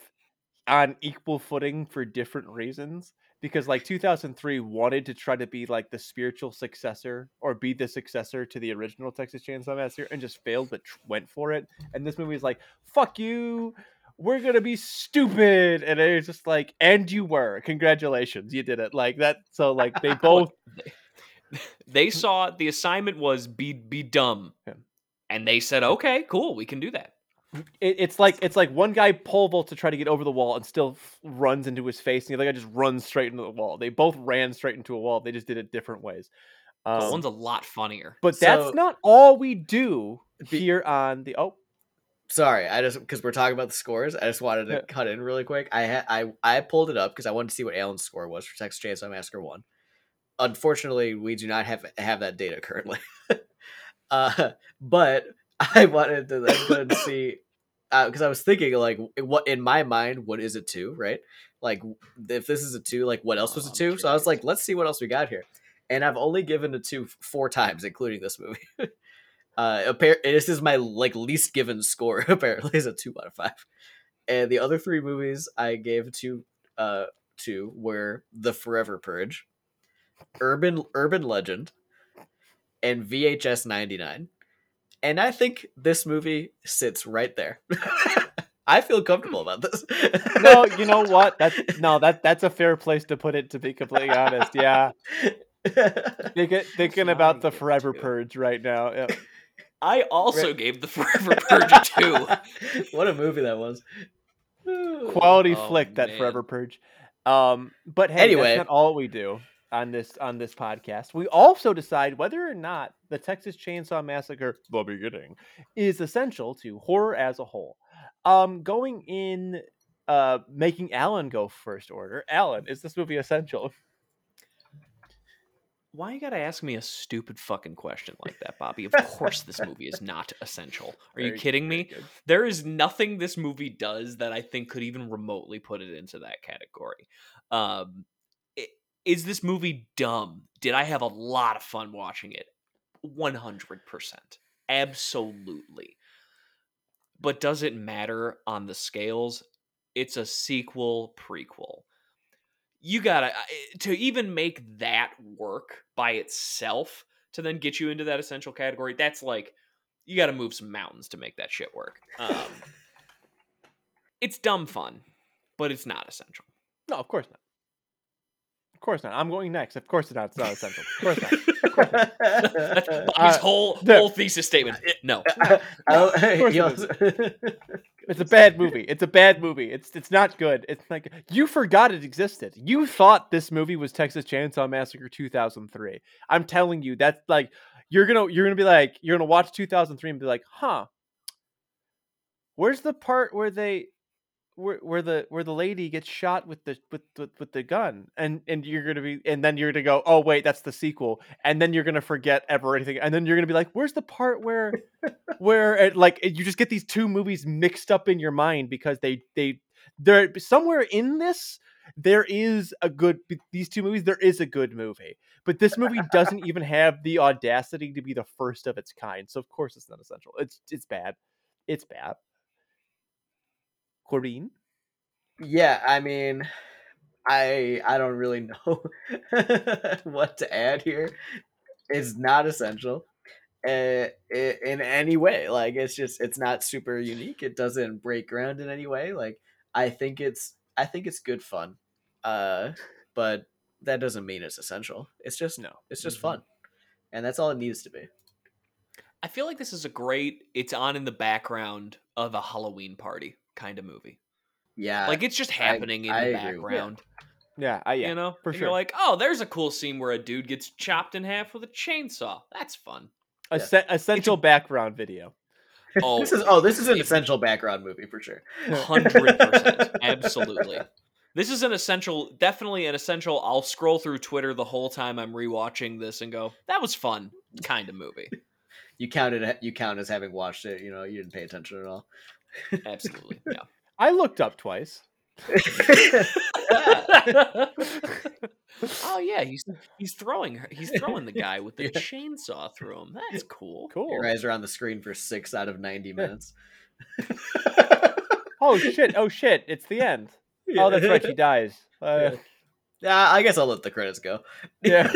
on equal footing for different reasons. Because like 2003 wanted to try to be like the spiritual successor or be the successor to the original Texas Chainsaw Massacre and just failed, but went for it. And this movie is like, "Fuck you." We're gonna be stupid, and it's just like, and you were. Congratulations, you did it. Like that. So like they both they saw the assignment was be be dumb, Yeah. and they said, "Okay, cool, we can do that." It, it's like it's like one guy pole vaults to try to get over the wall and still f- runs into his face, and the other guy just runs straight into the wall. They both ran straight into a wall. They just did it different ways. But Um, one's a lot funnier. but So- that's not all we do Be- here on the. Oh, Sorry, I just because we're talking about the scores, I just wanted to Yeah. cut in really quick. I ha- I I pulled it up because I wanted to see what Alan's score was for Texas Chainsaw Massacre One. Unfortunately, we do not have have that data currently. uh, but I wanted to then go and see because I was thinking like what in my mind, what is a two, right? Like if this is a two, like what else was a Oh, two? So I was like, let's see what else we got here. And I've only given a two four times, including this movie. Uh, appar- this is my like least given score. Apparently, is a two out of five. And the other three movies I gave two uh two were The Forever Purge, Urban Urban Legend, and VHS ninety nine. And I think this movie sits right there. I feel comfortable about this. no, you know what? That's no, that that's a fair place to put it. To be completely honest, yeah. Thinking, thinking about the Forever. Purge right now. Yeah. I also gave the Forever Purge a two. what a movie that was. Quality Oh, flick that man. Forever Purge. Um, but hey, Anyway. that's not all we do on this on this podcast. We also decide whether or not the Texas Chainsaw Massacre, the beginning, is essential to horror as a whole. Um, going in, uh, making Alan go first order. Alan, is this movie essential? Why you gotta ask me a stupid fucking question like that, Bobby? Of course this movie is not essential. Are you kidding me? good. There is nothing this movie does that I think could even remotely put it into that category. Um, is this movie dumb? Did I have a lot of fun watching it? 100%. Absolutely. But does it matter on the scales? It's a sequel prequel. You gotta to even make that work by itself to then get you into that essential category. That's like you got to move some mountains to make that shit work. Um, it's dumb fun, but it's not essential. No, of course not. Of course not. I'm going next. Of course not. It's not essential. Of course not. That's Uh, Bobby's whole there. whole thesis statement. Uh, no. Oh, course he it also- It's a bad movie. It's a bad movie. It's it's not good. It's like you forgot it existed. You thought this movie was Texas Chainsaw Massacre 2003. I'm telling you, that's like you're gonna you're gonna be like you're gonna watch 2003 and be like, huh? Where's the part where they where, where the where the lady gets shot with the with, with with the gun and and you're gonna be and then you're gonna go oh wait that's the sequel and then you're gonna forget ever anything and then you're gonna be like where's the part where where it, like you just get these two movies mixed up in your mind because they they they're somewhere in this there is a good these two movies there is a good movie but this movie doesn't even have the audacity to be the first of its kind so of course it's not essential it's it's bad it's bad Corbin? yeah, I mean, I I don't really know what to add here. It's not essential uh, in any way. Like it's just it's not super unique. It doesn't break ground in any way. Like I think it's I think it's good fun, uh, but that doesn't mean it's essential. It's just No. it's just Mhm. fun, and that's all it needs to be. I feel like this is a great it's on in the background of a Halloween party kind of movie. Yeah, Like it's just happening in I the agree background. Yeah, I, yeah. You know? for And sure. You're like, oh, there's a cool scene where a dude gets chopped in half with a chainsaw. That's fun. A se- essential background video. Oh, this is oh this is an essential background movie for sure. Hundred percent, absolutely. This is an essential, definitely an essential. I'll scroll through Twitter the whole time I'm rewatching this and go, "That was fun," kind of movie. You counted you count as having watched it. You know you didn't pay attention at all. Absolutely, yeah. I looked up twice. oh yeah, he's he's throwing her. He's throwing the guy with the Yeah. chainsaw through him. That's cool. Cool. Your eyes are on the screen for six out of ninety minutes. Oh shit! Oh shit! It's the end. Oh, that's right. She dies. Uh, Yeah, I guess I'll let the credits go. yeah.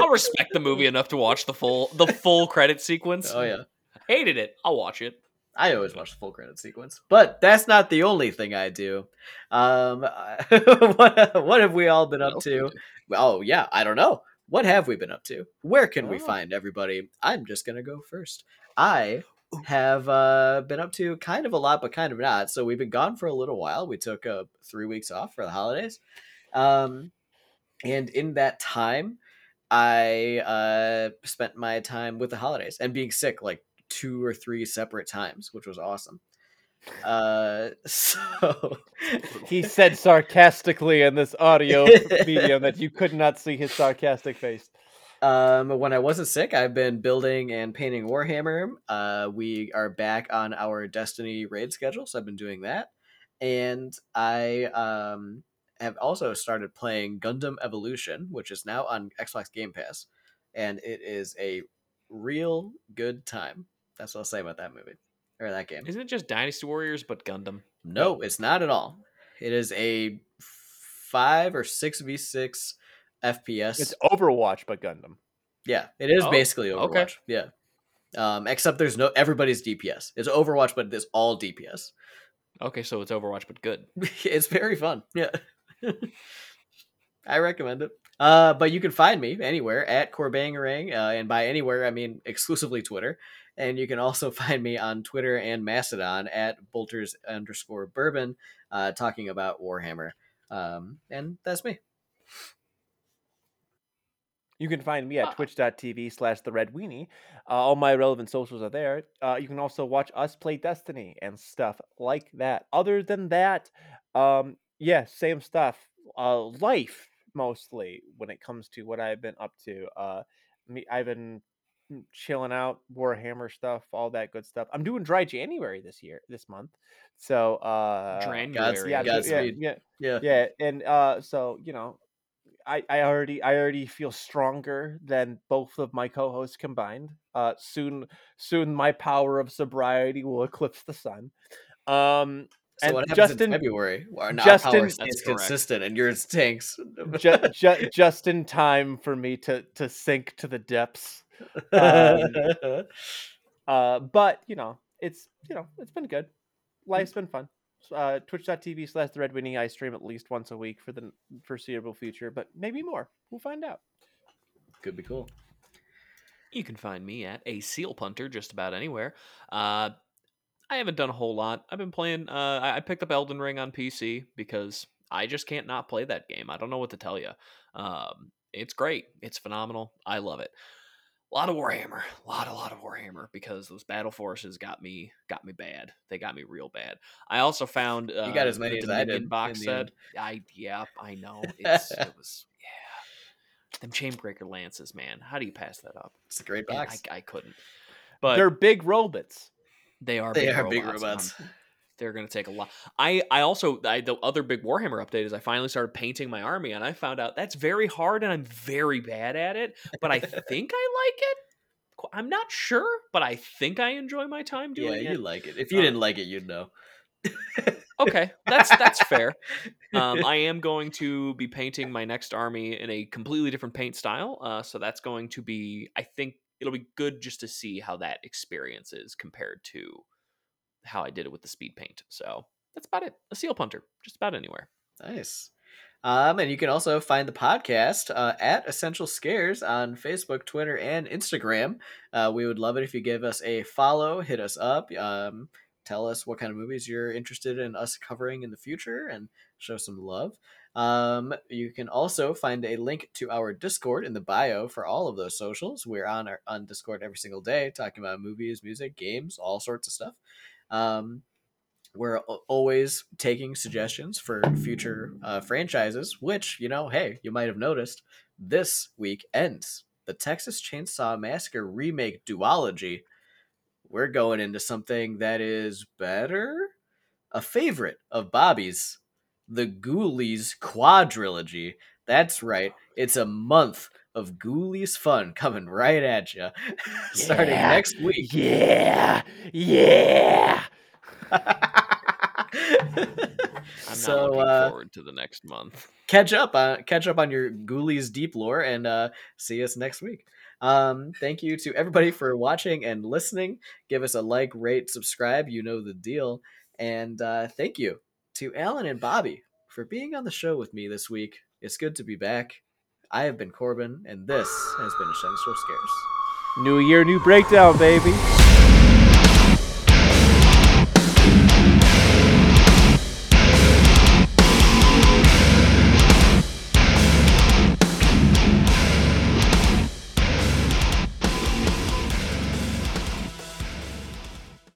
I'll respect the movie enough to watch the full the full credit sequence. oh yeah, Hated it. I'll watch it. I always watch the full credit sequence, but that's not the only thing I do. Um, what what have we all been up to? Oh yeah, I don't know. What have we been up to? Where can we Oh. find everybody? I'm just gonna go first. I have uh, been up to kind of a lot, but kind of not. So we've been gone for a little while. We took uh, three weeks off for the holidays, um, and in that time, I uh, spent my time with the holidays and being sick like two or three separate times, which was awesome. Uh, so He said sarcastically in this audio medium that you could not see his sarcastic face. Um, when I wasn't sick, I've been building and painting Warhammer. Uh, we are back on our Destiny raid schedule, so I've been doing that. And I um, have also started playing Gundam Evolution, which is now on Xbox Game Pass, and it is a real good time. That's what I'll say about that movie or that game. Isn't it just Dynasty Warriors but Gundam? No, it's not at all. It is a five or six v six FPS. It's Overwatch, but Gundam. Yeah, it is Oh, basically okay. Overwatch. Yeah. Um, except there's no everybody's DPS. It's Overwatch, but it's all DPS. Okay, so it's Overwatch but good. it's very fun. Yeah. I recommend it. Uh, but you can find me anywhere at Corbangarang, uh, and by anywhere I mean exclusively Twitter. And you can also find me on Twitter and Mastodon at Bolters underscore Bourbon, uh, talking about Warhammer. Um, and that's me. You can find me at Ah. twitch.tv slash the red weenie. Uh, all my relevant socials are there. Uh, you can also watch us play Destiny and stuff like that. Other than that, um, yeah, same stuff. Uh, life mostly when it comes to what I've been up to. Uh, me, I've been chilling out, Warhammer stuff, all that good stuff. I'm doing dry January this year, this month. So, uh, January. yeah, yeah, yeah, Yeah. yeah and uh so you know i i already i already feel stronger than both of my co-hosts combined uh soon soon my power of sobriety will eclipse the sun um So And what happens Justin- in February? Our Justin- That's stays consistent, and yours tanks. ju- ju- just in time for me to to sink to the depths um, uh but you know it's you know it's been good life's been fun. Uh, Twitch.tv slash the Red Weenie. I stream at least once a week for the foreseeable future, but maybe more. We'll find out. Could be cool. You can find me at a seal punter just about anywhere. Uh, I haven't done a whole lot. I've been playing. Uh, I picked up Elden Ring on PC because I just can't not play that game. I don't know what to tell you. Um, it's great. It's phenomenal. I love it. A lot of Warhammer, a lot, a lot of Warhammer, because those battle forces got me, got me bad. They got me real bad. I also found uh, You got as many as I did box set. I yeah, I know. It's, it was yeah. Them Chainbreaker lances, man. How do you pass that up? It's a great box. I, I couldn't. But They're big robots. they are They big are robots. big robots. They're gonna take a lot. I I also I, the other big Warhammer update is I finally started painting my army and I found out that's very hard and I'm very bad at it. But I think I like it. I'm not sure, but I think I enjoy my time doing it. Yeah, you like it. If you Um, didn't like it, you'd know. Okay, that's that's fair. Um, I am going to be painting my next army in a completely different paint style. Uh, so that's going to be, I think it'll be good just to see how that experience is compared to how I did it with the speed paint. So that's about it. A seal punter, just about anywhere. Nice. Um, and you can also find the podcast uh, at Essential Scares on Facebook, Twitter, and Instagram. Uh, we would love it if you give us a follow, hit us up, um, tell us what kind of movies you're interested in us covering in the future, and show some love. Um, you can also find a link to our Discord in the bio for all of those socials. We're on our on Discord every single day, talking about movies, music, games, all sorts of stuff. Um, we're always taking suggestions for future uh, franchises, which, you know, hey, you might have noticed this week ends the Texas Chainsaw Massacre remake duology. We're going into something that is better. A favorite of Bobby's, the Ghoulies quadrilogy. That's right, it's a month of Ghoulies fun coming right at you, starting Yeah. next week. Yeah, yeah. I'm so not looking uh, forward to the next month. catch up on catch up on your Ghoulies deep lore and uh, see us next week. Um, thank you to everybody for watching and listening. Give us a like, rate, subscribe. You know the deal. And uh, thank you to Alan and Bobby for being on the show with me this week. It's good to be back. I have been Corbin, and this has been Essential Scares. New year, new breakdown, baby.